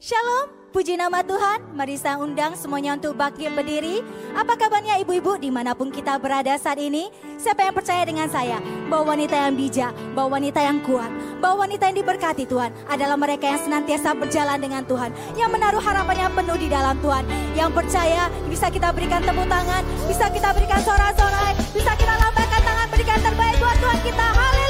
Shalom, puji nama Tuhan. Mari saya undang semuanya untuk bangkit berdiri. Apa kabarnya ibu-ibu di mana pun kita berada saat ini? Siapa yang percaya dengan saya bahwa wanita yang bijak, bahwa wanita yang kuat, bahwa wanita yang diberkati Tuhan adalah mereka yang senantiasa berjalan dengan Tuhan, yang menaruh harapannya penuh di dalam Tuhan, yang percaya bisa kita berikan tepuk tangan, bisa kita berikan sorak-sorai, bisa kita lambaikan tangan berikan terbaik buat Tuhan kita. Haleluya.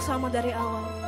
bersama dari awal.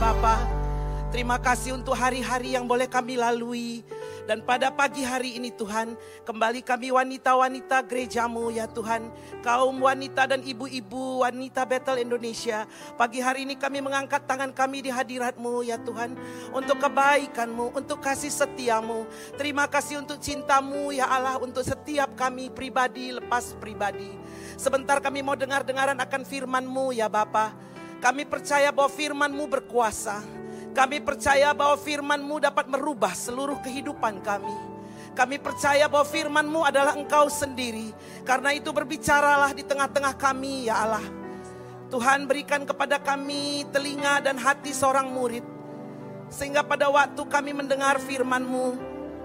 Bapa. Terima kasih untuk hari-hari yang boleh kami lalui. Dan pada pagi hari ini Tuhan, kembali kami wanita-wanita gerejamu ya Tuhan. Kaum wanita dan ibu-ibu wanita Betel Indonesia. Pagi hari ini kami mengangkat tangan kami di hadiratmu ya Tuhan. Untuk kebaikanmu, untuk kasih setiamu. Terima kasih untuk cintamu ya Allah. Untuk setiap kami pribadi lepas pribadi. Sebentar kami mau dengar-dengaran akan firman-Mu ya Bapa. Kami percaya bahwa firman-Mu berkuasa. Kami percaya bahwa firman-Mu dapat merubah seluruh kehidupan kami. Kami percaya bahwa firman-Mu adalah Engkau sendiri. Karena itu berbicaralah di tengah-tengah kami ya Allah. Tuhan berikan kepada kami telinga dan hati seorang murid. Sehingga pada waktu kami mendengar firman-Mu,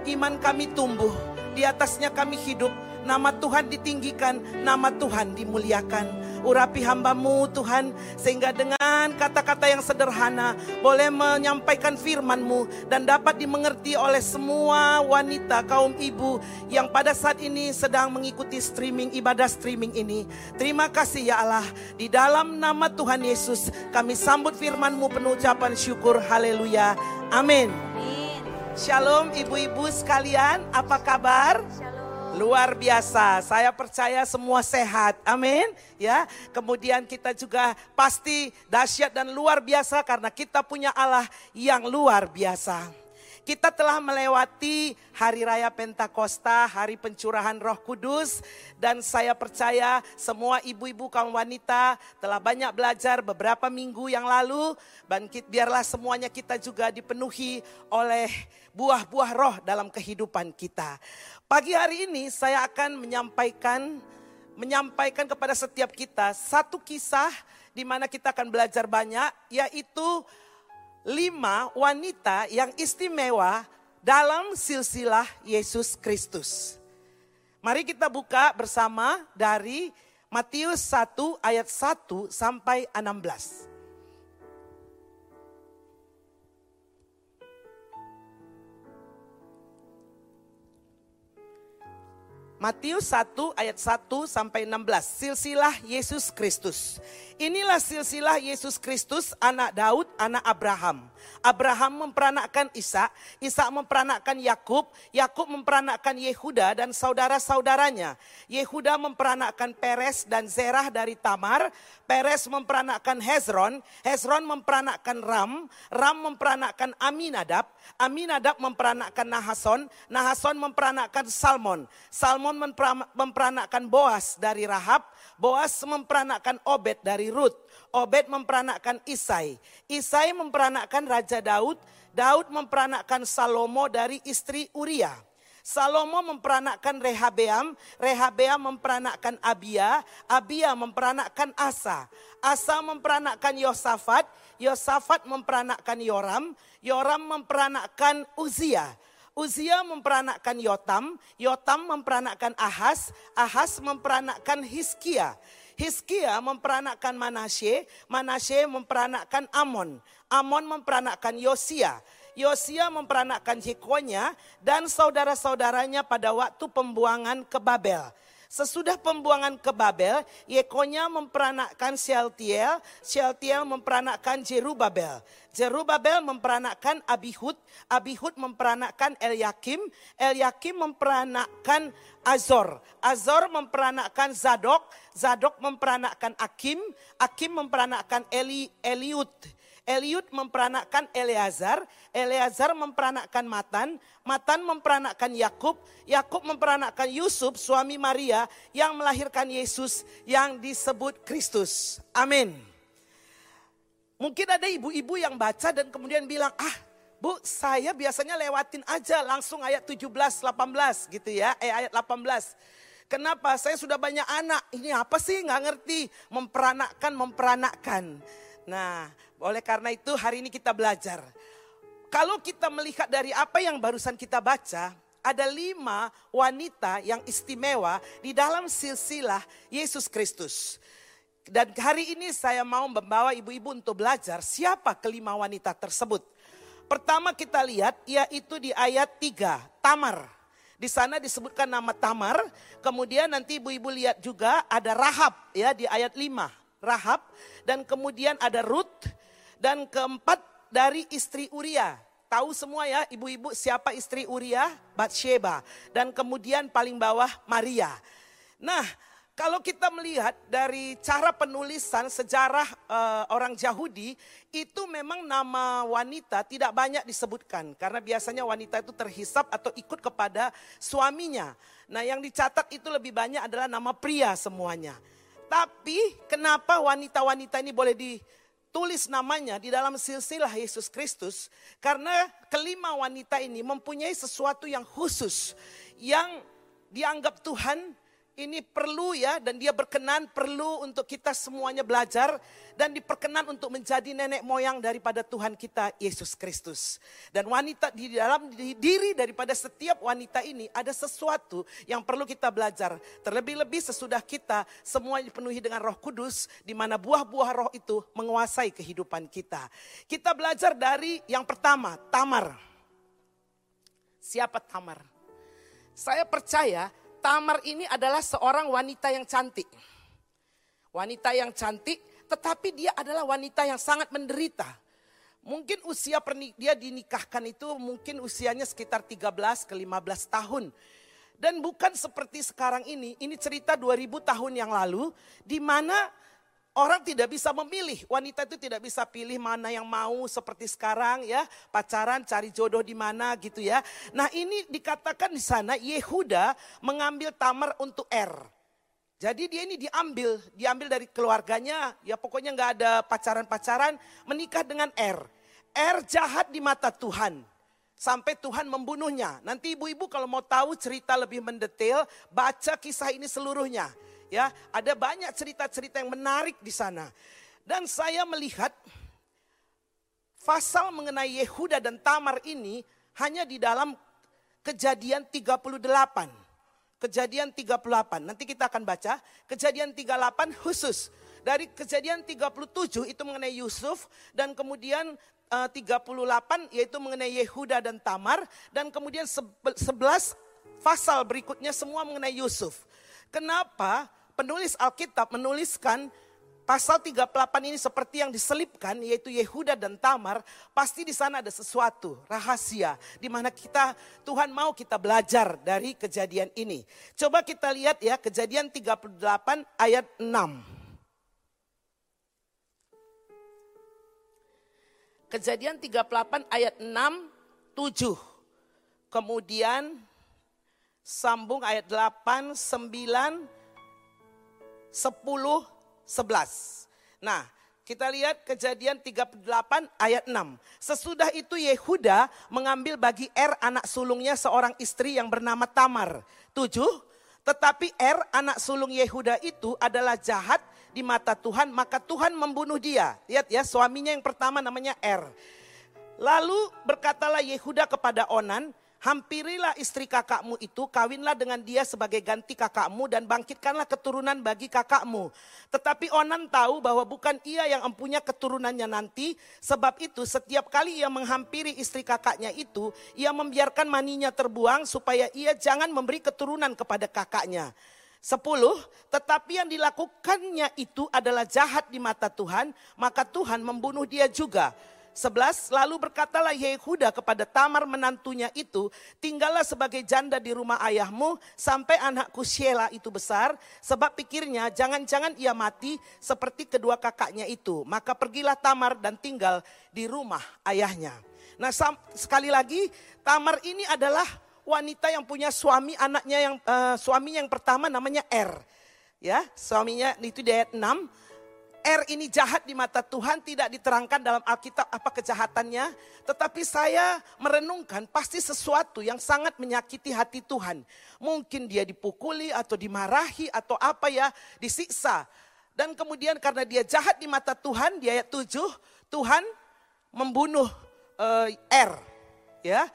iman kami tumbuh. Di atasnya kami hidup. Nama Tuhan ditinggikan, nama Tuhan dimuliakan. Urapi hambamu Tuhan, sehingga dengan kata-kata yang sederhana boleh menyampaikan firman-Mu dan dapat dimengerti oleh semua wanita kaum ibu yang pada saat ini sedang mengikuti streaming ibadah streaming ini. Terima kasih ya Allah, di dalam nama Tuhan Yesus kami sambut firman-Mu penuh ucapan syukur. Haleluya. Amin. Shalom ibu-ibu sekalian, apa kabar? Shalom. Luar biasa, saya percaya semua sehat, amin. Ya, kemudian kita juga pasti dahsyat dan luar biasa karena kita punya Allah yang luar biasa. Kita telah melewati hari raya Pentakosta, hari pencurahan Roh Kudus, dan saya percaya semua ibu-ibu kaum wanita telah banyak belajar beberapa minggu yang lalu. Dan ki- biarlah semuanya kita juga dipenuhi oleh buah-buah roh dalam kehidupan kita. Pagi hari ini saya akan menyampaikan menyampaikan kepada setiap kita satu kisah di mana kita akan belajar banyak yaitu lima wanita yang istimewa dalam silsilah Yesus Kristus. Mari kita buka bersama dari Matius 1 ayat 1 sampai 16. Matius 1 ayat 1 sampai 16. Silsilah Yesus Kristus. Inilah silsilah Yesus Kristus anak Daud, anak Abraham. Abraham memperanakkan Ishak, Ishak memperanakkan Yakub, Yakub memperanakkan Yehuda dan saudara-saudaranya. Yehuda memperanakkan Peres dan Zerah dari Tamar, Peres memperanakkan Hezron, Hezron memperanakkan Ram, Ram memperanakkan Aminadab, Aminadab memperanakkan Nahason, Nahason memperanakkan Salmon, Salmon mempera- memperanakkan Boas dari Rahab, Boas memperanakkan Obed dari Ruth, Obed memperanakkan Isai, Isai memperanakkan Raja Daud, Daud memperanakkan Salomo dari istri Uria. Salomo memperanakkan Rehabeam, Rehabeam memperanakkan Abia, Abia memperanakkan Asa, Asa memperanakkan Yosafat, Yosafat memperanakkan Yoram, Yoram memperanakkan Uzia, Uzia memperanakkan Yotam, Yotam memperanakkan Ahas, Ahas memperanakkan Hiskia, Hiskia memperanakkan Manasye, Manasye memperanakkan Amon, Amon memperanakkan Yosia, Yosia memperanakkan Jekonya dan saudara-saudaranya pada waktu pembuangan ke Babel. Sesudah pembuangan ke Babel, Yekonya memperanakkan Shealtiel, Shealtiel memperanakkan Jerubabel. Jerubabel memperanakkan Abihud, Abihud memperanakkan Eliakim, Eliakim memperanakkan Azor, Azor memperanakkan Zadok, Zadok memperanakkan Akim, Akim memperanakkan Eli, Eliud, Eliud memperanakkan Eleazar, Eleazar memperanakkan Matan, Matan memperanakkan Yakub, Yakub memperanakkan Yusuf suami Maria yang melahirkan Yesus yang disebut Kristus. Amin. Mungkin ada ibu-ibu yang baca dan kemudian bilang, ah Bu, saya biasanya lewatin aja langsung ayat 17, 18 gitu ya, eh ayat 18. Kenapa? Saya sudah banyak anak. Ini apa sih? Nggak ngerti. Memperanakkan, memperanakkan. Nah, oleh karena itu hari ini kita belajar. Kalau kita melihat dari apa yang barusan kita baca, ada lima wanita yang istimewa di dalam silsilah Yesus Kristus. Dan hari ini saya mau membawa ibu-ibu untuk belajar siapa kelima wanita tersebut. Pertama kita lihat yaitu di ayat 3, Tamar. Di sana disebutkan nama Tamar, kemudian nanti ibu-ibu lihat juga ada Rahab ya di ayat 5. Rahab dan kemudian ada Ruth dan keempat dari istri Uria. Tahu semua ya ibu-ibu siapa istri Uria? Bathsheba. Dan kemudian paling bawah Maria. Nah kalau kita melihat dari cara penulisan sejarah uh, orang Yahudi, itu memang nama wanita tidak banyak disebutkan. Karena biasanya wanita itu terhisap atau ikut kepada suaminya. Nah yang dicatat itu lebih banyak adalah nama pria semuanya. Tapi kenapa wanita-wanita ini boleh ditulis namanya di dalam silsilah Yesus Kristus? Karena kelima wanita ini mempunyai sesuatu yang khusus. Yang dianggap Tuhan ini perlu ya dan dia berkenan perlu untuk kita semuanya belajar dan diperkenan untuk menjadi nenek moyang daripada Tuhan kita Yesus Kristus. Dan wanita di dalam diri daripada setiap wanita ini ada sesuatu yang perlu kita belajar. Terlebih-lebih sesudah kita semua dipenuhi dengan Roh Kudus di mana buah-buah roh itu menguasai kehidupan kita. Kita belajar dari yang pertama, Tamar. Siapa Tamar? Saya percaya Tamar ini adalah seorang wanita yang cantik. Wanita yang cantik, tetapi dia adalah wanita yang sangat menderita. Mungkin usia dia dinikahkan itu mungkin usianya sekitar 13 ke 15 tahun. Dan bukan seperti sekarang ini, ini cerita 2000 tahun yang lalu di mana orang tidak bisa memilih. Wanita itu tidak bisa pilih mana yang mau seperti sekarang ya, pacaran cari jodoh di mana gitu ya. Nah, ini dikatakan di sana Yehuda mengambil Tamar untuk Er. Jadi dia ini diambil, diambil dari keluarganya, ya pokoknya nggak ada pacaran-pacaran, menikah dengan Er. Er jahat di mata Tuhan. Sampai Tuhan membunuhnya. Nanti ibu-ibu kalau mau tahu cerita lebih mendetail, baca kisah ini seluruhnya. Ya, ada banyak cerita-cerita yang menarik di sana. Dan saya melihat pasal mengenai Yehuda dan Tamar ini hanya di dalam kejadian 38. Kejadian 38, nanti kita akan baca. Kejadian 38 khusus. Dari kejadian 37 itu mengenai Yusuf dan kemudian uh, eh, 38 yaitu mengenai Yehuda dan Tamar dan kemudian 11 pasal berikutnya semua mengenai Yusuf. Kenapa penulis Alkitab menuliskan pasal 38 ini seperti yang diselipkan yaitu Yehuda dan Tamar, pasti di sana ada sesuatu rahasia di mana kita Tuhan mau kita belajar dari kejadian ini. Coba kita lihat ya Kejadian 38 ayat 6. Kejadian 38 ayat 6 7. Kemudian sambung ayat 8, 9, 10, 11. Nah, kita lihat kejadian 38 ayat 6. Sesudah itu Yehuda mengambil bagi Er anak sulungnya seorang istri yang bernama Tamar. Tujuh, tetapi Er anak sulung Yehuda itu adalah jahat di mata Tuhan maka Tuhan membunuh dia. Lihat ya suaminya yang pertama namanya Er. Lalu berkatalah Yehuda kepada Onan, Hampirilah istri kakakmu itu, kawinlah dengan dia sebagai ganti kakakmu dan bangkitkanlah keturunan bagi kakakmu. Tetapi Onan tahu bahwa bukan ia yang empunya keturunannya nanti, sebab itu setiap kali ia menghampiri istri kakaknya itu, ia membiarkan maninya terbuang supaya ia jangan memberi keturunan kepada kakaknya. Sepuluh, tetapi yang dilakukannya itu adalah jahat di mata Tuhan, maka Tuhan membunuh dia juga. Sebelas, lalu berkatalah Yehuda kepada Tamar menantunya itu, tinggallah sebagai janda di rumah ayahmu sampai anakku Sheila itu besar, sebab pikirnya jangan-jangan ia mati seperti kedua kakaknya itu. Maka pergilah Tamar dan tinggal di rumah ayahnya. Nah sekali lagi Tamar ini adalah wanita yang punya suami anaknya yang uh, suaminya yang pertama namanya Er. Ya, suaminya itu di ayat 6 R ini jahat di mata Tuhan tidak diterangkan dalam Alkitab apa kejahatannya. Tetapi saya merenungkan pasti sesuatu yang sangat menyakiti hati Tuhan. Mungkin dia dipukuli atau dimarahi atau apa ya disiksa. Dan kemudian karena dia jahat di mata Tuhan di ayat 7 Tuhan membunuh uh, R. Ya,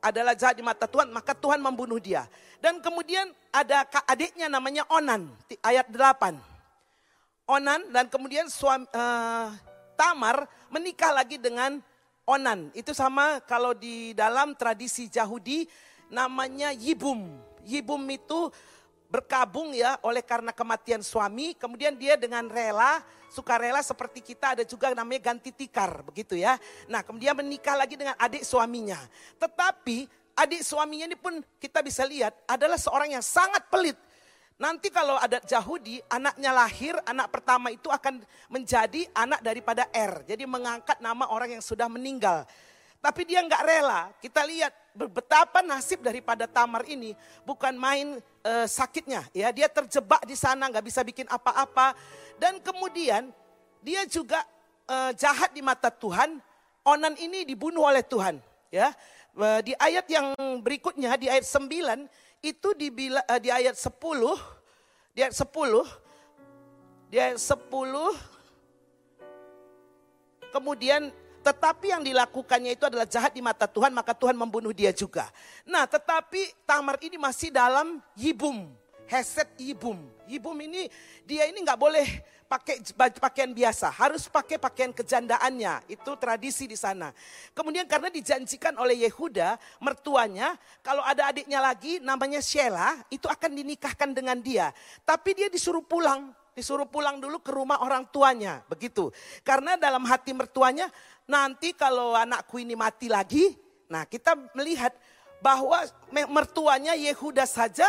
adalah jahat di mata Tuhan, maka Tuhan membunuh dia. Dan kemudian ada adiknya namanya Onan, ayat 8. Onan dan kemudian suami, uh, Tamar menikah lagi dengan Onan. Itu sama kalau di dalam tradisi Yahudi namanya Yibum. Yibum itu berkabung ya oleh karena kematian suami. Kemudian dia dengan rela, sukarela seperti kita ada juga namanya ganti tikar begitu ya. Nah kemudian menikah lagi dengan adik suaminya. Tetapi adik suaminya ini pun kita bisa lihat adalah seorang yang sangat pelit Nanti kalau ada Yahudi, anaknya lahir, anak pertama itu akan menjadi anak daripada Er. Jadi mengangkat nama orang yang sudah meninggal. Tapi dia nggak rela. Kita lihat betapa nasib daripada Tamar ini bukan main uh, sakitnya. Ya, dia terjebak di sana, nggak bisa bikin apa-apa. Dan kemudian dia juga uh, jahat di mata Tuhan. Onan ini dibunuh oleh Tuhan. Ya, uh, di ayat yang berikutnya di ayat 9 itu di, uh, di ayat 10, di ayat 10, di ayat 10, kemudian tetapi yang dilakukannya itu adalah jahat di mata Tuhan, maka Tuhan membunuh dia juga. Nah tetapi Tamar ini masih dalam yibum, heset yibum. Yibum ini dia ini nggak boleh pakai pakaian biasa, harus pakai pakaian kejandaannya. Itu tradisi di sana. Kemudian karena dijanjikan oleh Yehuda, mertuanya, kalau ada adiknya lagi namanya Sheila, itu akan dinikahkan dengan dia. Tapi dia disuruh pulang, disuruh pulang dulu ke rumah orang tuanya, begitu. Karena dalam hati mertuanya, nanti kalau anakku ini mati lagi, nah kita melihat bahwa mertuanya Yehuda saja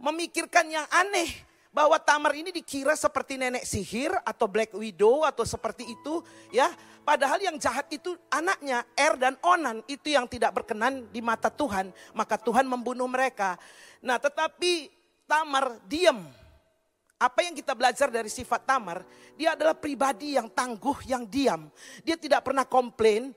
memikirkan yang aneh bahwa Tamar ini dikira seperti nenek sihir atau Black Widow atau seperti itu ya. Padahal yang jahat itu anaknya Er dan Onan itu yang tidak berkenan di mata Tuhan. Maka Tuhan membunuh mereka. Nah tetapi Tamar diam. Apa yang kita belajar dari sifat Tamar? Dia adalah pribadi yang tangguh, yang diam. Dia tidak pernah komplain,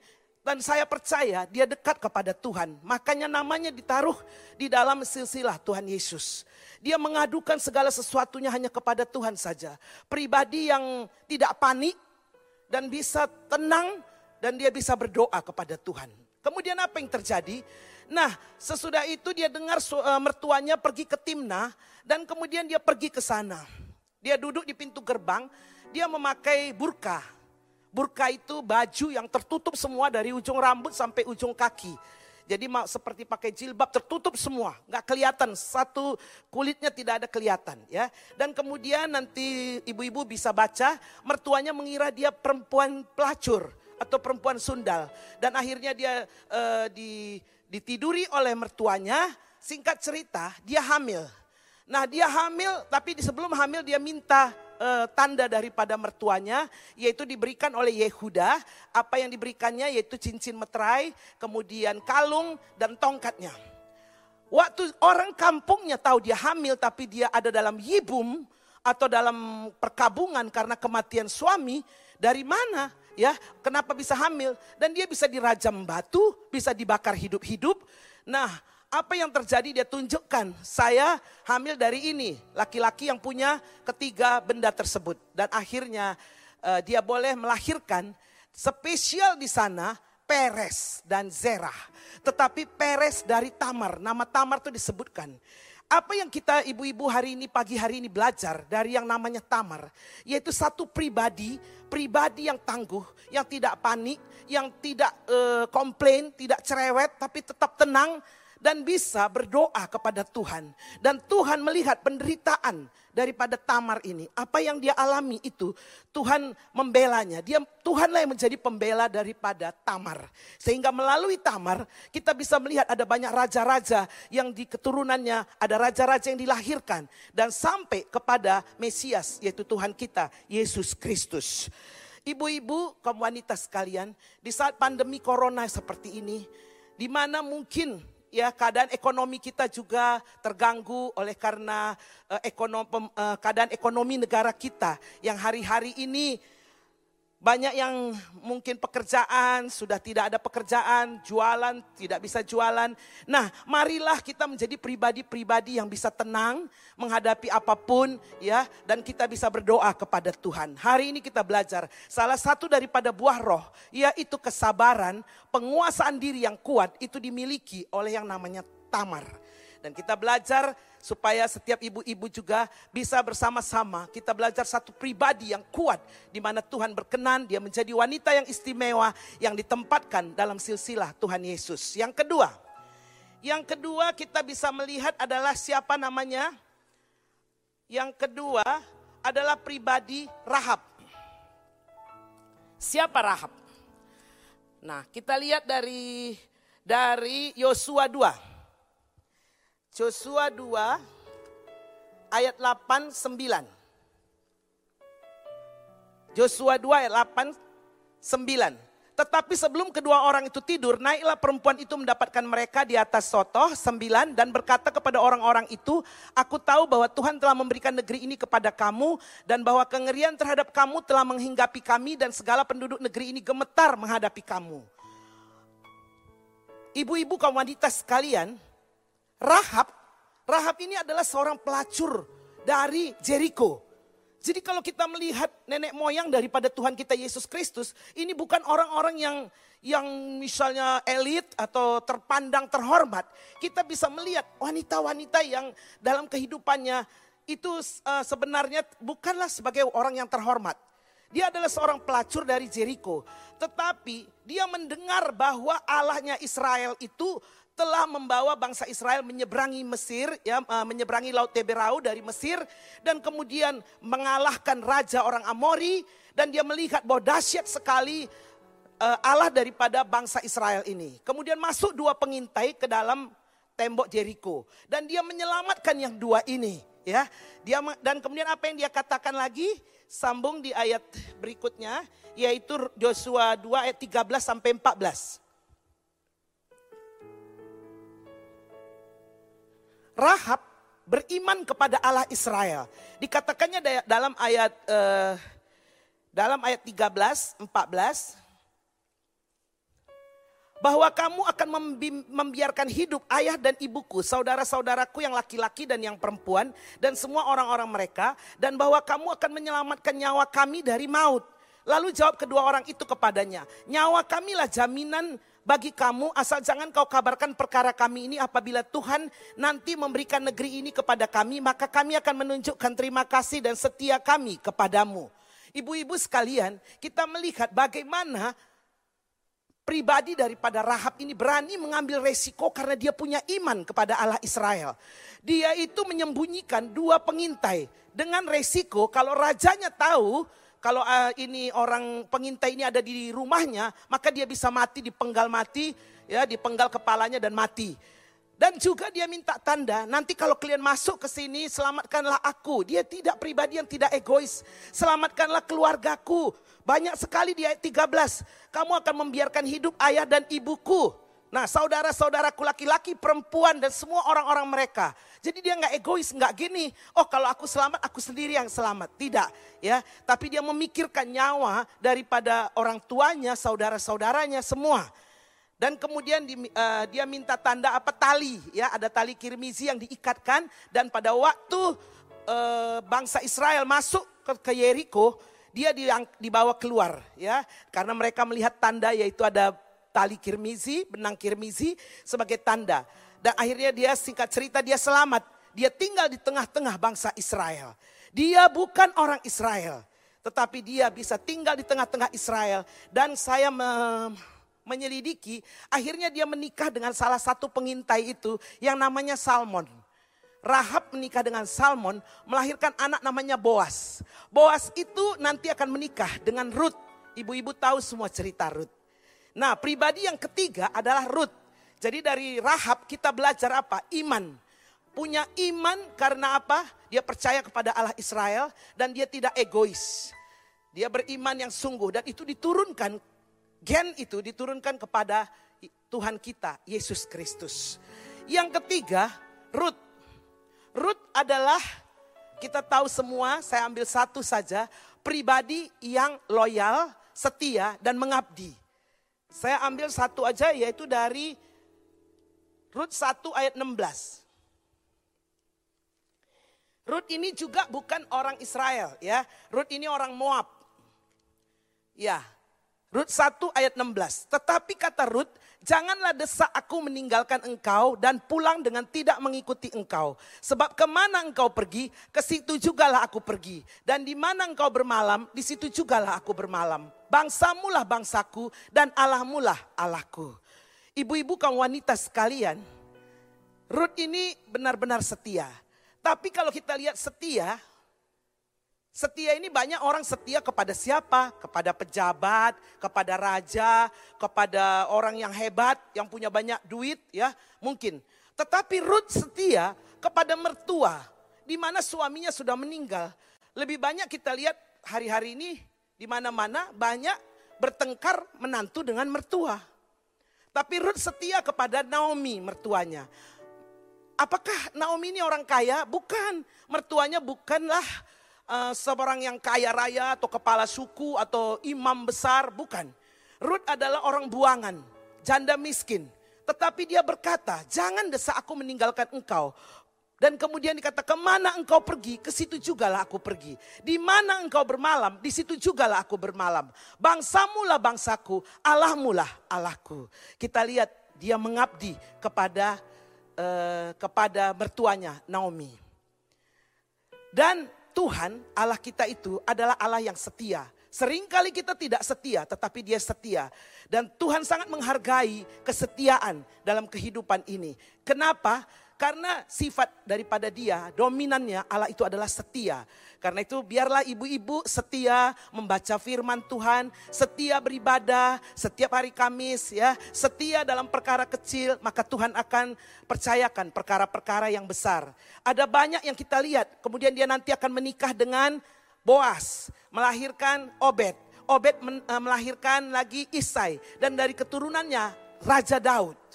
dan saya percaya dia dekat kepada Tuhan. Makanya namanya ditaruh di dalam silsilah Tuhan Yesus. Dia mengadukan segala sesuatunya hanya kepada Tuhan saja. Pribadi yang tidak panik dan bisa tenang dan dia bisa berdoa kepada Tuhan. Kemudian apa yang terjadi? Nah sesudah itu dia dengar eh, mertuanya pergi ke Timna dan kemudian dia pergi ke sana. Dia duduk di pintu gerbang, dia memakai burka. Burka itu baju yang tertutup semua dari ujung rambut sampai ujung kaki. Jadi seperti pakai jilbab tertutup semua, nggak kelihatan satu kulitnya tidak ada kelihatan ya. Dan kemudian nanti ibu-ibu bisa baca, mertuanya mengira dia perempuan pelacur atau perempuan sundal dan akhirnya dia uh, di, ditiduri oleh mertuanya. Singkat cerita, dia hamil. Nah dia hamil, tapi sebelum hamil dia minta uh, tanda daripada mertuanya yaitu diberikan oleh Yehuda. Apa yang diberikannya yaitu cincin meterai, kemudian kalung dan tongkatnya. Waktu orang kampungnya tahu dia hamil tapi dia ada dalam yibum atau dalam perkabungan karena kematian suami, dari mana? Ya, kenapa bisa hamil? Dan dia bisa dirajam batu, bisa dibakar hidup-hidup. Nah, apa yang terjadi dia tunjukkan, saya hamil dari ini, laki-laki yang punya ketiga benda tersebut. Dan akhirnya uh, dia boleh melahirkan spesial di sana Peres dan Zerah. Tetapi Peres dari Tamar, nama Tamar itu disebutkan. Apa yang kita ibu-ibu hari ini, pagi hari ini belajar dari yang namanya Tamar. Yaitu satu pribadi, pribadi yang tangguh, yang tidak panik, yang tidak uh, komplain, tidak cerewet, tapi tetap tenang, dan bisa berdoa kepada Tuhan. Dan Tuhan melihat penderitaan daripada Tamar ini. Apa yang dia alami itu Tuhan membelanya. Dia Tuhanlah yang menjadi pembela daripada Tamar. Sehingga melalui Tamar kita bisa melihat ada banyak raja-raja yang di keturunannya ada raja-raja yang dilahirkan dan sampai kepada Mesias yaitu Tuhan kita Yesus Kristus. Ibu-ibu, kaum wanita sekalian, di saat pandemi corona seperti ini, di mana mungkin ya keadaan ekonomi kita juga terganggu oleh karena uh, eh, ekonomi, uh, eh, keadaan ekonomi negara kita yang hari-hari ini banyak yang mungkin pekerjaan, sudah tidak ada pekerjaan, jualan, tidak bisa jualan. Nah, marilah kita menjadi pribadi-pribadi yang bisa tenang menghadapi apa pun ya dan kita bisa berdoa kepada Tuhan. Hari ini kita belajar salah satu daripada buah roh yaitu kesabaran, penguasaan diri yang kuat itu dimiliki oleh yang namanya tamar. Dan kita belajar supaya setiap ibu-ibu juga bisa bersama-sama kita belajar satu pribadi yang kuat di mana Tuhan berkenan dia menjadi wanita yang istimewa yang ditempatkan dalam silsilah Tuhan Yesus. Yang kedua, yang kedua kita bisa melihat adalah siapa namanya? Yang kedua adalah pribadi Rahab. Siapa Rahab? Nah, kita lihat dari dari Yosua 2. Joshua 2 ayat 8 9. Joshua 2 ayat 8 9. Tetapi sebelum kedua orang itu tidur, naiklah perempuan itu mendapatkan mereka di atas sotoh sembilan dan berkata kepada orang-orang itu, aku tahu bahwa Tuhan telah memberikan negeri ini kepada kamu dan bahwa kengerian terhadap kamu telah menghinggapi kami dan segala penduduk negeri ini gemetar menghadapi kamu. Ibu-ibu kaum wanita sekalian, Rahab, Rahab ini adalah seorang pelacur dari Jericho. Jadi kalau kita melihat nenek moyang daripada Tuhan kita Yesus Kristus, ini bukan orang-orang yang yang misalnya elit atau terpandang terhormat. Kita bisa melihat wanita-wanita yang dalam kehidupannya itu uh, sebenarnya bukanlah sebagai orang yang terhormat. Dia adalah seorang pelacur dari Jericho. Tetapi dia mendengar bahwa Allahnya Israel itu telah membawa bangsa Israel menyeberangi Mesir, ya, uh, menyeberangi Laut Teberau dari Mesir dan kemudian mengalahkan raja orang Amori dan dia melihat bahwa dahsyat sekali uh, Allah daripada bangsa Israel ini. Kemudian masuk dua pengintai ke dalam tembok Jericho dan dia menyelamatkan yang dua ini, ya. Dia dan kemudian apa yang dia katakan lagi? Sambung di ayat berikutnya yaitu Joshua 2 ayat 13 sampai 14. Rahab beriman kepada Allah Israel. Dikatakannya dalam ayat uh, dalam ayat 13, 14 bahwa kamu akan membiarkan hidup ayah dan ibuku, saudara-saudaraku yang laki-laki dan yang perempuan dan semua orang-orang mereka dan bahwa kamu akan menyelamatkan nyawa kami dari maut. Lalu jawab kedua orang itu kepadanya, nyawa kamilah jaminan bagi kamu asal jangan kau kabarkan perkara kami ini apabila Tuhan nanti memberikan negeri ini kepada kami maka kami akan menunjukkan terima kasih dan setia kami kepadamu. Ibu-ibu sekalian kita melihat bagaimana pribadi daripada Rahab ini berani mengambil resiko karena dia punya iman kepada Allah Israel. Dia itu menyembunyikan dua pengintai dengan resiko kalau rajanya tahu kalau uh, ini orang pengintai ini ada di rumahnya, maka dia bisa mati dipenggal mati, ya dipenggal kepalanya dan mati. Dan juga dia minta tanda, nanti kalau kalian masuk ke sini selamatkanlah aku. Dia tidak pribadi yang tidak egois. Selamatkanlah keluargaku. Banyak sekali di ayat 13. Kamu akan membiarkan hidup ayah dan ibuku. Nah saudara-saudaraku laki-laki, perempuan dan semua orang-orang mereka. Jadi dia nggak egois, nggak gini. Oh kalau aku selamat, aku sendiri yang selamat. Tidak, ya. Tapi dia memikirkan nyawa daripada orang tuanya, saudara-saudaranya semua. Dan kemudian di, uh, dia minta tanda apa tali, ya. Ada tali kirmizi yang diikatkan. Dan pada waktu uh, bangsa Israel masuk ke, ke Yeriko, dia dibawa keluar, ya. Karena mereka melihat tanda yaitu ada tali kirmizi, benang kirmizi sebagai tanda. Dan akhirnya dia singkat cerita dia selamat. Dia tinggal di tengah-tengah bangsa Israel. Dia bukan orang Israel. Tetapi dia bisa tinggal di tengah-tengah Israel. Dan saya menyelidiki, akhirnya dia menikah dengan salah satu pengintai itu yang namanya Salmon. Rahab menikah dengan Salmon, melahirkan anak namanya Boas. Boas itu nanti akan menikah dengan Ruth. Ibu-ibu tahu semua cerita Ruth. Nah, pribadi yang ketiga adalah Ruth. Jadi dari Rahab kita belajar apa? Iman. Punya iman karena apa? Dia percaya kepada Allah Israel dan dia tidak egois. Dia beriman yang sungguh dan itu diturunkan gen itu diturunkan kepada Tuhan kita Yesus Kristus. Yang ketiga, Ruth Ruth adalah kita tahu semua, saya ambil satu saja, pribadi yang loyal, setia dan mengabdi. Saya ambil satu aja yaitu dari Ruth 1 ayat 16. Ruth ini juga bukan orang Israel ya. Ruth ini orang Moab. Ya. Ruth 1 ayat 16. Tetapi kata Ruth, Janganlah desak aku meninggalkan engkau dan pulang dengan tidak mengikuti engkau. Sebab ke mana engkau pergi, ke situ jugalah aku pergi. Dan di mana engkau bermalam, di situ jugalah aku bermalam. Bangsamulah bangsaku dan Allahmulah Allahku. Ibu-ibu kaum wanita sekalian, Ruth ini benar-benar setia. Tapi kalau kita lihat setia, Setia ini banyak orang setia kepada siapa? Kepada pejabat, kepada raja, kepada orang yang hebat, yang punya banyak duit ya mungkin. Tetapi Ruth setia kepada mertua, di mana suaminya sudah meninggal. Lebih banyak kita lihat hari-hari ini di mana-mana banyak bertengkar menantu dengan mertua. Tapi Ruth setia kepada Naomi mertuanya. Apakah Naomi ini orang kaya? Bukan. Mertuanya bukanlah uh, seorang yang kaya raya atau kepala suku atau imam besar, bukan. Ruth adalah orang buangan, janda miskin. Tetapi dia berkata, jangan desak aku meninggalkan engkau. Dan kemudian dikata, ke mana engkau pergi, ke situ jugalah aku pergi. Di mana engkau bermalam, di situ jugalah aku bermalam. Bangsamulah bangsaku, Allahmulah Allahku. Kita lihat dia mengabdi kepada uh, kepada mertuanya Naomi. Dan Tuhan Allah kita itu adalah Allah yang setia. Seringkali kita tidak setia, tetapi dia setia. Dan Tuhan sangat menghargai kesetiaan dalam kehidupan ini. Kenapa? Karena sifat daripada dia, dominannya Allah itu adalah setia. Karena itu biarlah ibu-ibu setia membaca firman Tuhan, setia beribadah setiap hari Kamis ya, setia dalam perkara kecil, maka Tuhan akan percayakan perkara-perkara yang besar. Ada banyak yang kita lihat, kemudian dia nanti akan menikah dengan Boas, melahirkan Obed. Obed eh, melahirkan lagi Isai dan dari keturunannya Raja Daud.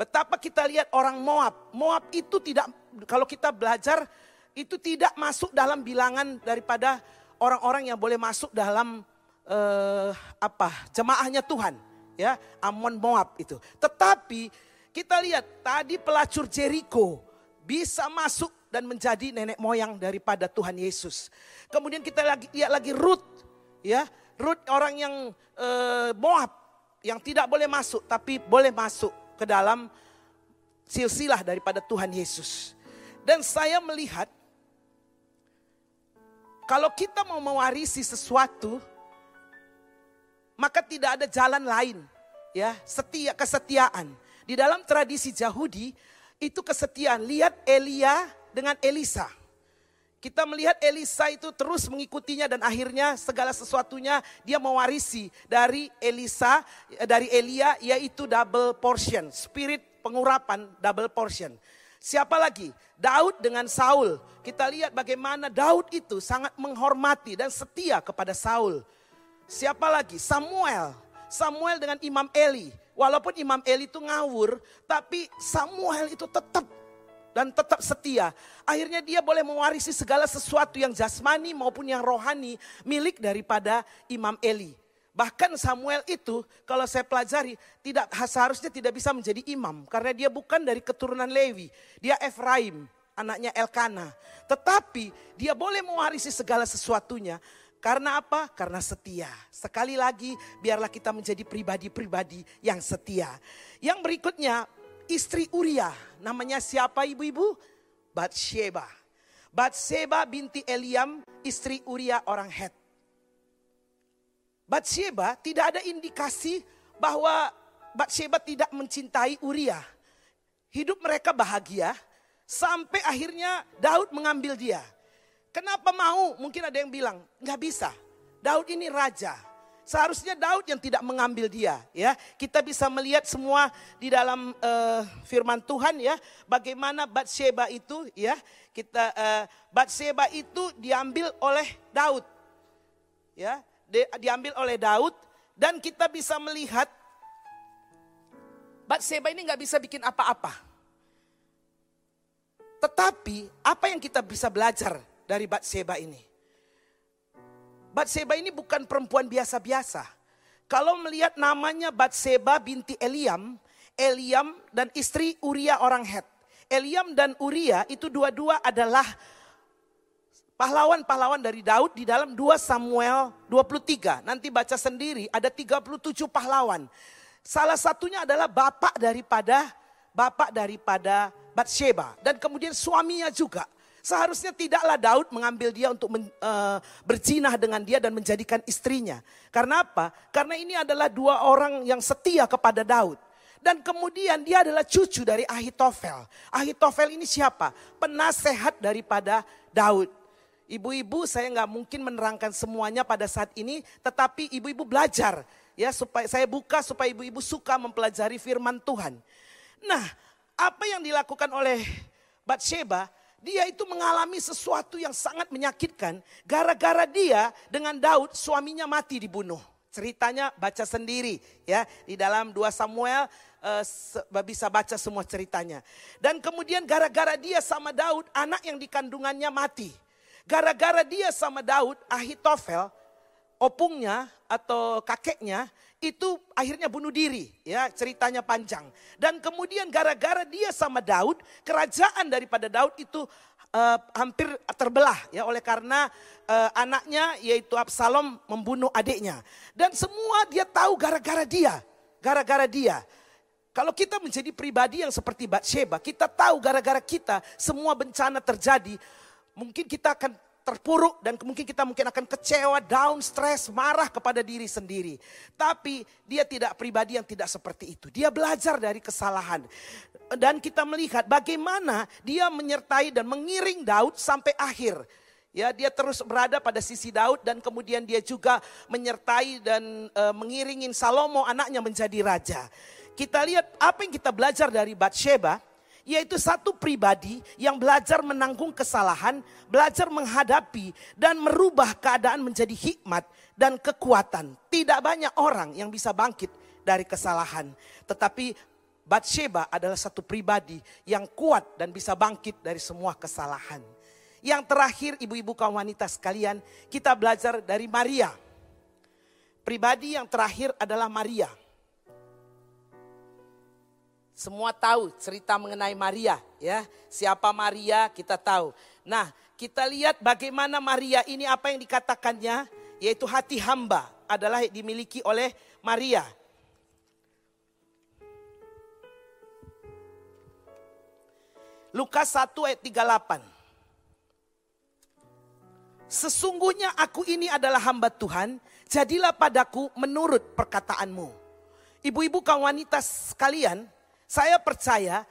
Betapa kita lihat orang Moab. Moab itu tidak, kalau kita belajar, itu tidak masuk dalam bilangan daripada orang-orang yang boleh masuk dalam uh, apa jemaahnya Tuhan. Ya, Amon Moab itu. Tetapi kita lihat tadi pelacur Jericho bisa masuk dan menjadi nenek moyang daripada Tuhan Yesus. Kemudian kita lagi lihat lagi Ruth, ya Ruth orang yang uh, Moab yang tidak boleh masuk tapi boleh masuk ke dalam silsilah daripada Tuhan Yesus. Dan saya melihat kalau kita mau mewarisi sesuatu maka tidak ada jalan lain ya, setia kesetiaan. Di dalam tradisi Yahudi itu kesetiaan. Lihat Elia dengan Elisa. Kita melihat Elisa itu terus mengikutinya dan akhirnya segala sesuatunya dia mewarisi dari Elisa, dari Elia yaitu double portion, spirit pengurapan double portion. Siapa lagi? Daud dengan Saul. Kita lihat bagaimana Daud itu sangat menghormati dan setia kepada Saul. Siapa lagi? Samuel. Samuel dengan Imam Eli. Walaupun Imam Eli itu ngawur, tapi Samuel itu tetap dan tetap setia. Akhirnya dia boleh mewarisi segala sesuatu yang jasmani maupun yang rohani milik daripada Imam Eli. Bahkan Samuel itu kalau saya pelajari tidak seharusnya tidak bisa menjadi imam karena dia bukan dari keturunan Lewi. Dia Efraim, anaknya Elkana. Tetapi dia boleh mewarisi segala sesuatunya karena apa? Karena setia. Sekali lagi biarlah kita menjadi pribadi-pribadi yang setia. Yang berikutnya istri Uria. Namanya siapa ibu-ibu? Batsheba. Batsheba binti Eliam, istri Uria orang Het. Batsheba tidak ada indikasi bahwa Bathsheba tidak mencintai Uria. Hidup mereka bahagia sampai akhirnya Daud mengambil dia. Kenapa mau? Mungkin ada yang bilang, nggak bisa. Daud ini raja. Seharusnya Daud yang tidak mengambil dia, ya. Kita bisa melihat semua di dalam uh, firman Tuhan ya, bagaimana Bathsheba itu ya, kita uh, Bathsheba itu diambil oleh Daud. Ya, di, diambil oleh Daud dan kita bisa melihat Bathsheba ini nggak bisa bikin apa-apa. Tetapi apa yang kita bisa belajar dari Bathsheba ini? Batseba ini bukan perempuan biasa-biasa. Kalau melihat namanya Batseba binti Eliam, Eliam dan istri Uria orang Het. Eliam dan Uria itu dua-dua adalah pahlawan-pahlawan dari Daud di dalam 2 Samuel 23. Nanti baca sendiri ada 37 pahlawan. Salah satunya adalah bapak daripada bapak daripada Batseba dan kemudian suaminya juga. Seharusnya tidaklah Daud mengambil dia untuk men, uh, berzinah dengan dia dan menjadikan istrinya. Karena apa? Karena ini adalah dua orang yang setia kepada Daud. Dan kemudian dia adalah cucu dari Ahitofel. Ahitofel ini siapa? Penasehat daripada Daud. Ibu-ibu saya nggak mungkin menerangkan semuanya pada saat ini. Tetapi ibu-ibu belajar. ya supaya Saya buka supaya ibu-ibu suka mempelajari firman Tuhan. Nah apa yang dilakukan oleh Bathsheba dia itu mengalami sesuatu yang sangat menyakitkan. Gara-gara dia dengan Daud suaminya mati dibunuh. Ceritanya baca sendiri ya di dalam 2 Samuel uh, bisa baca semua ceritanya. Dan kemudian gara-gara dia sama Daud anak yang dikandungannya mati. Gara-gara dia sama Daud Ahitofel opungnya atau kakeknya itu akhirnya bunuh diri ya ceritanya panjang. Dan kemudian gara-gara dia sama Daud kerajaan daripada Daud itu uh, hampir terbelah ya oleh karena uh, anaknya yaitu Absalom membunuh adiknya. Dan semua dia tahu gara-gara dia gara-gara dia. Kalau kita menjadi pribadi yang seperti Bathsheba kita tahu gara-gara kita semua bencana terjadi mungkin kita akan terpuruk dan mungkin kita mungkin akan kecewa, down, stres, marah kepada diri sendiri. Tapi dia tidak pribadi yang tidak seperti itu. Dia belajar dari kesalahan. Dan kita melihat bagaimana dia menyertai dan mengiring Daud sampai akhir. Ya, dia terus berada pada sisi Daud dan kemudian dia juga menyertai dan e, mengiringin Salomo anaknya menjadi raja. Kita lihat apa yang kita belajar dari Bathsheba yaitu satu pribadi yang belajar menanggung kesalahan, belajar menghadapi dan merubah keadaan menjadi hikmat dan kekuatan. Tidak banyak orang yang bisa bangkit dari kesalahan, tetapi Bathsheba adalah satu pribadi yang kuat dan bisa bangkit dari semua kesalahan. Yang terakhir ibu-ibu kaum wanita sekalian, kita belajar dari Maria. Pribadi yang terakhir adalah Maria. Semua tahu cerita mengenai Maria ya. Siapa Maria kita tahu. Nah kita lihat bagaimana Maria ini apa yang dikatakannya. Yaitu hati hamba adalah dimiliki oleh Maria. Lukas 1 ayat 38. Sesungguhnya aku ini adalah hamba Tuhan, jadilah padaku menurut perkataanmu. Ibu-ibu kaum wanita sekalian, saya percaya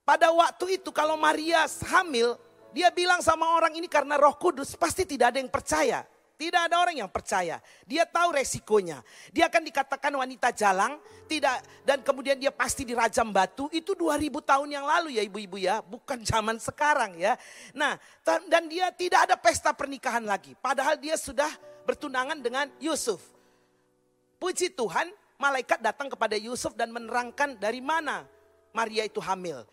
pada waktu itu kalau Maria hamil, dia bilang sama orang ini karena roh kudus pasti tidak ada yang percaya. Tidak ada orang yang percaya. Dia tahu resikonya. Dia akan dikatakan wanita jalang, tidak dan kemudian dia pasti dirajam batu. Itu 2000 tahun yang lalu ya ibu-ibu ya, bukan zaman sekarang ya. Nah, dan dia tidak ada pesta pernikahan lagi. Padahal dia sudah bertunangan dengan Yusuf. Puji Tuhan, malaikat datang kepada Yusuf dan menerangkan dari mana Maria itu hamil.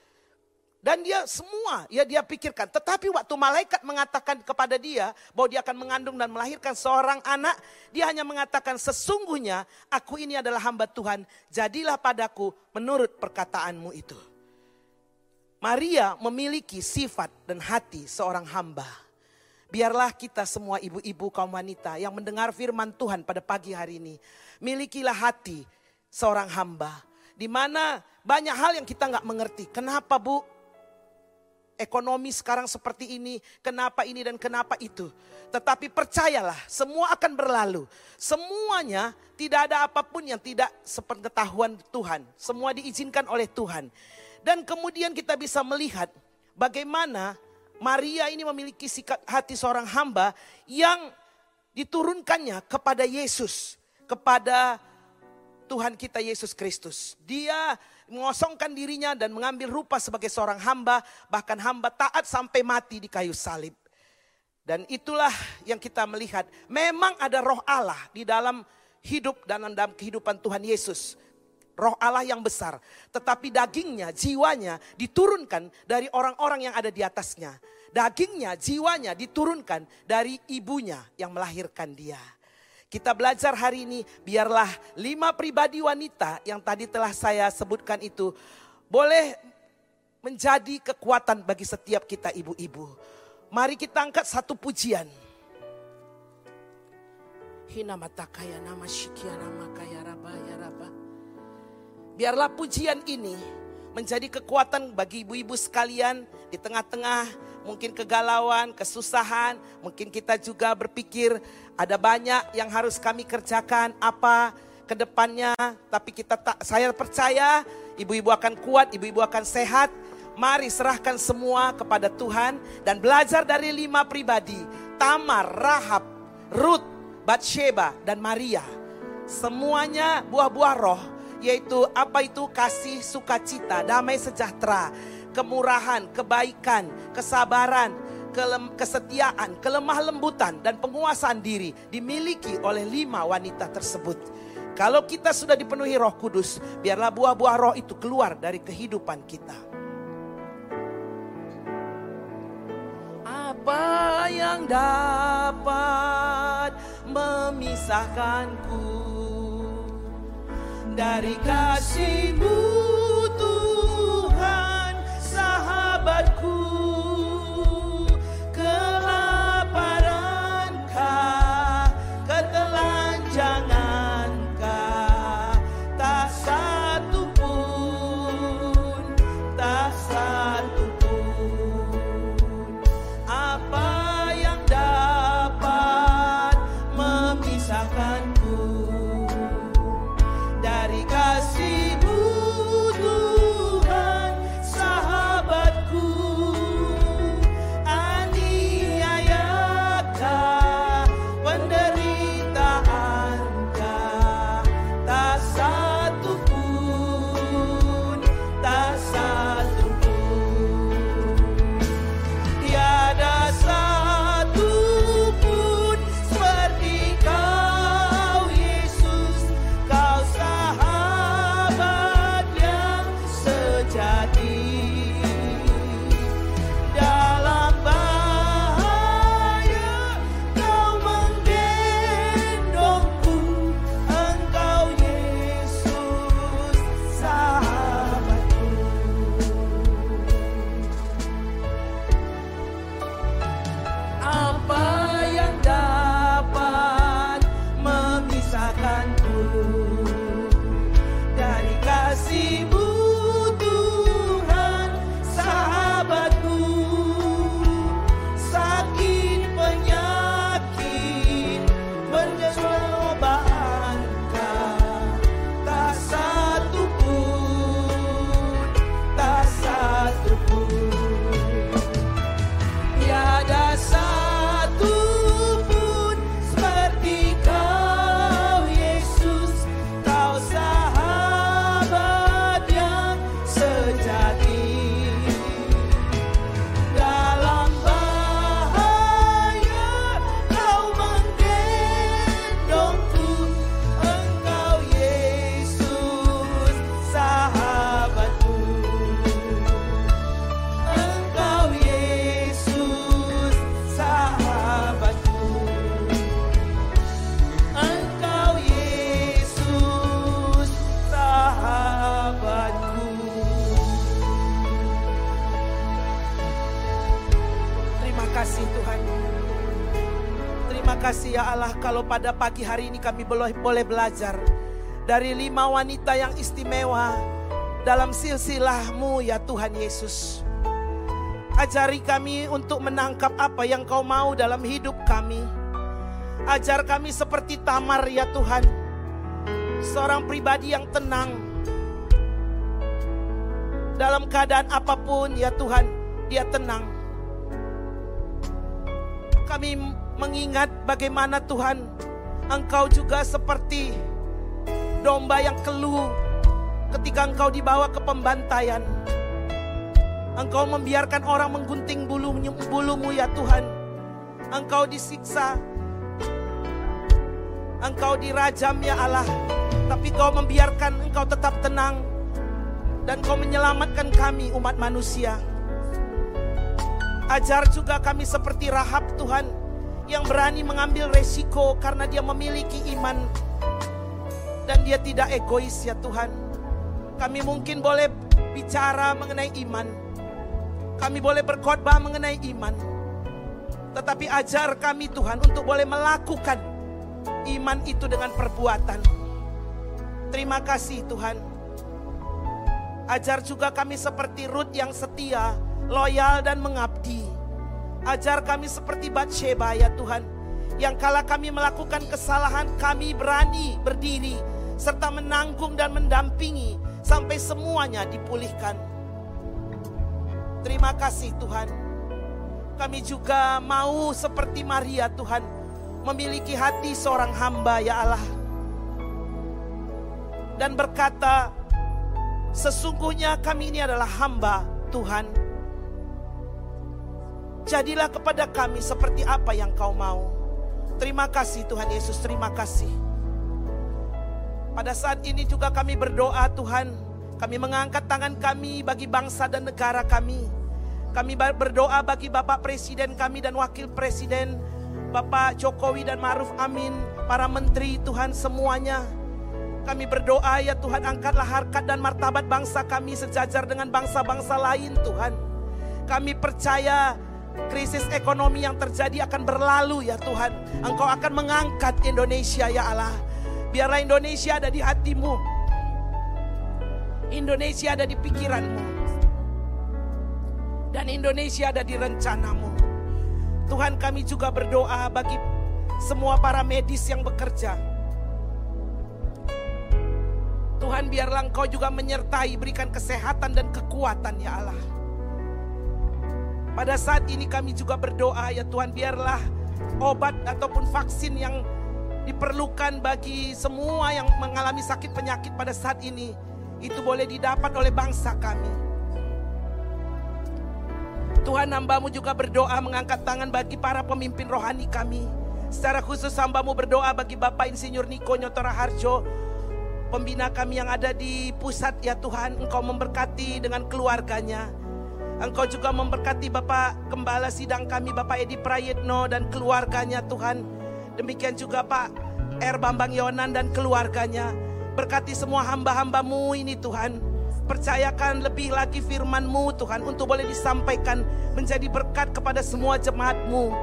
Dan dia semua ya dia pikirkan. Tetapi waktu malaikat mengatakan kepada dia bahwa dia akan mengandung dan melahirkan seorang anak. Dia hanya mengatakan sesungguhnya aku ini adalah hamba Tuhan. Jadilah padaku menurut perkataanmu itu. Maria memiliki sifat dan hati seorang hamba. Biarlah kita semua ibu-ibu kaum wanita yang mendengar firman Tuhan pada pagi hari ini. Milikilah hati seorang hamba. Di mana banyak hal yang kita nggak mengerti. Kenapa bu? ekonomi sekarang seperti ini, kenapa ini dan kenapa itu. Tetapi percayalah, semua akan berlalu. Semuanya tidak ada apa pun yang tidak sepengetahuan Tuhan. Semua diizinkan oleh Tuhan. Dan kemudian kita bisa melihat bagaimana Maria ini memiliki sikap hati seorang hamba yang diturunkannya kepada Yesus, kepada Tuhan kita Yesus Kristus. Dia mengosongkan dirinya dan mengambil rupa sebagai seorang hamba, bahkan hamba taat sampai mati di kayu salib. Dan itulah yang kita melihat. Memang ada roh Allah di dalam hidup dan dalam kehidupan Tuhan Yesus. Roh Allah yang besar. Tetapi dagingnya, jiwanya diturunkan dari orang-orang yang ada di atasnya. Dagingnya, jiwanya diturunkan dari ibunya yang melahirkan dia. Kita belajar hari ini, biarlah lima pribadi wanita yang tadi telah saya sebutkan itu boleh menjadi kekuatan bagi setiap kita ibu-ibu Mari kita angkat satu pujian. Hina mata kaya nama syikia nama kaya raba ya raba. Biarlah pujian ini menjadi kekuatan bagi ibu-ibu sekalian di tengah-tengah mungkin kegalauan, kesusahan, mungkin kita juga berpikir ada banyak yang harus kami kerjakan apa ke depannya, tapi kita tak saya percaya ibu-ibu akan kuat, ibu-ibu akan sehat Mari serahkan semua kepada Tuhan dan belajar dari lima pribadi. Tamar, Rahab, Ruth, Batsheba, dan Maria. Semuanya buah-buah roh, yaitu apa itu kasih, sukacita, damai sejahtera, kemurahan, kebaikan, kesabaran, kesetiaan, kelemah lembutan, dan penguasaan diri dimiliki oleh lima wanita tersebut. Kalau kita sudah dipenuhi roh kudus, biarlah buah-buah roh itu keluar dari kehidupan kita. Apa yang dapat memisahkanku dari kasihmu Tuhan sahabatku pada pagi hari ini kami boleh, boleh belajar dari lima wanita yang istimewa dalam silsilahmu ya Tuhan Yesus. Ajari kami untuk menangkap apa yang kau mau dalam hidup kami. Ajar kami seperti Tamar ya Tuhan. Seorang pribadi yang tenang. Dalam keadaan apa pun ya Tuhan, dia tenang. Kami mengingat bagaimana Tuhan, Engkau juga seperti domba yang keluh ketika Engkau dibawa ke pembantaian. Engkau membiarkan orang menggunting bulumu, bulumu ya Tuhan. Engkau disiksa. Engkau dirajam ya Allah. Tapi kau membiarkan engkau tetap tenang. Dan kau menyelamatkan kami umat manusia. Ajar juga kami seperti Rahab Tuhan. Yang berani mengambil resiko karena dia memiliki iman. Dan dia tidak egois ya Tuhan. Kami mungkin boleh bicara mengenai iman kami boleh berkhotbah mengenai iman. Tetapi ajar kami Tuhan untuk boleh melakukan iman itu dengan perbuatan. Terima kasih Tuhan. Ajar juga kami seperti Ruth yang setia, loyal dan mengabdi. Ajar kami seperti Batsheba ya Tuhan. Yang kala kami melakukan kesalahan kami berani berdiri serta menanggung dan mendampingi sampai semuanya dipulihkan. Terima kasih Tuhan. Kami juga mau seperti Maria Tuhan. Memiliki hati seorang hamba ya Allah. Dan berkata, sesungguhnya kami ini adalah hamba Tuhan. Jadilah kepada kami seperti apa yang kau mau. Terima kasih Tuhan Yesus, terima kasih. Pada saat ini juga kami berdoa Tuhan kami mengangkat tangan kami bagi bangsa dan negara kami. Kami berdoa bagi Bapak Presiden kami dan Wakil Presiden, Bapak Jokowi dan Maruf Amin, para menteri Tuhan semuanya. Kami berdoa ya Tuhan angkatlah harkat dan martabat bangsa kami sejajar dengan bangsa-bangsa lain Tuhan. Kami percaya krisis ekonomi yang terjadi akan berlalu ya Tuhan. Engkau akan mengangkat Indonesia ya Allah. Biarlah Indonesia ada di hatimu. Indonesia ada di pikiranmu. Dan Indonesia ada di rencanamu. Tuhan kami juga berdoa bagi semua para medis yang bekerja. Tuhan biarlah engkau juga menyertai berikan kesehatan dan kekuatan ya Allah. Pada saat ini kami juga berdoa ya Tuhan biarlah obat ataupun vaksin yang diperlukan bagi semua yang mengalami sakit penyakit pada saat ini itu boleh didapat oleh bangsa kami. Tuhan hambamu juga berdoa mengangkat tangan bagi para pemimpin rohani kami. Secara khusus hambamu berdoa bagi Bapak Insinyur Niko Nyotora Harjo. Pembina kami yang ada di pusat ya Tuhan. Engkau memberkati dengan keluarganya. Engkau juga memberkati Bapak Gembala Sidang kami Bapak Edi Prayitno dan keluarganya Tuhan. Demikian juga Pak R. Bambang Yonan dan keluarganya. Berkati semua hamba-hambamu ini Tuhan. Percayakan lebih lagi firman-Mu Tuhan untuk boleh disampaikan menjadi berkat kepada semua jemaat-Mu.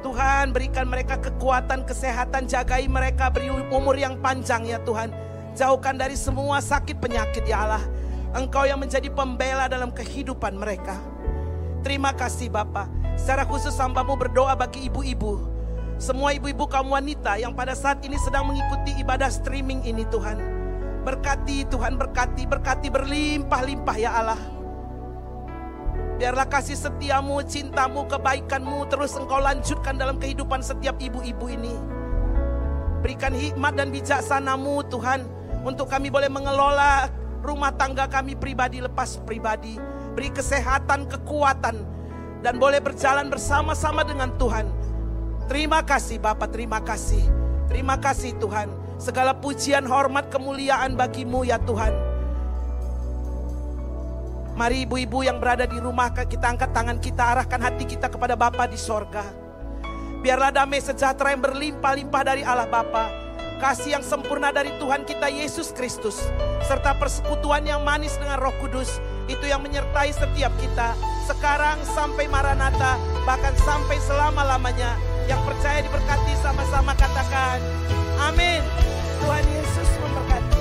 Tuhan berikan mereka kekuatan, kesehatan, jagai mereka beri umur yang panjang ya Tuhan. Jauhkan dari semua sakit penyakit ya Allah. Engkau yang menjadi pembela dalam kehidupan mereka. Terima kasih Bapak. Secara khusus hambamu berdoa bagi ibu-ibu semua ibu-ibu kaum wanita yang pada saat ini sedang mengikuti ibadah streaming ini Tuhan. Berkati Tuhan, berkati, berkati berlimpah-limpah ya Allah. Biarlah kasih setiamu, cintamu, kebaikanmu terus engkau lanjutkan dalam kehidupan setiap ibu-ibu ini. Berikan hikmat dan bijaksanamu Tuhan. Untuk kami boleh mengelola rumah tangga kami pribadi lepas pribadi. Beri kesehatan, kekuatan. Dan boleh berjalan bersama-sama dengan Tuhan Terima kasih Bapak, terima kasih. Terima kasih Tuhan. Segala pujian, hormat, kemuliaan bagimu ya Tuhan. Mari ibu-ibu yang berada di rumah kita angkat tangan kita arahkan hati kita kepada Bapa di sorga. Biarlah damai sejahtera yang berlimpah-limpah dari Allah Bapa. Kasih yang sempurna dari Tuhan kita Yesus Kristus. Serta persekutuan yang manis dengan roh kudus. Itu yang menyertai setiap kita. Sekarang sampai Maranatha. Bahkan sampai selama-lamanya yang percaya diberkati sama-sama katakan amin. Tuhan Yesus memberkati.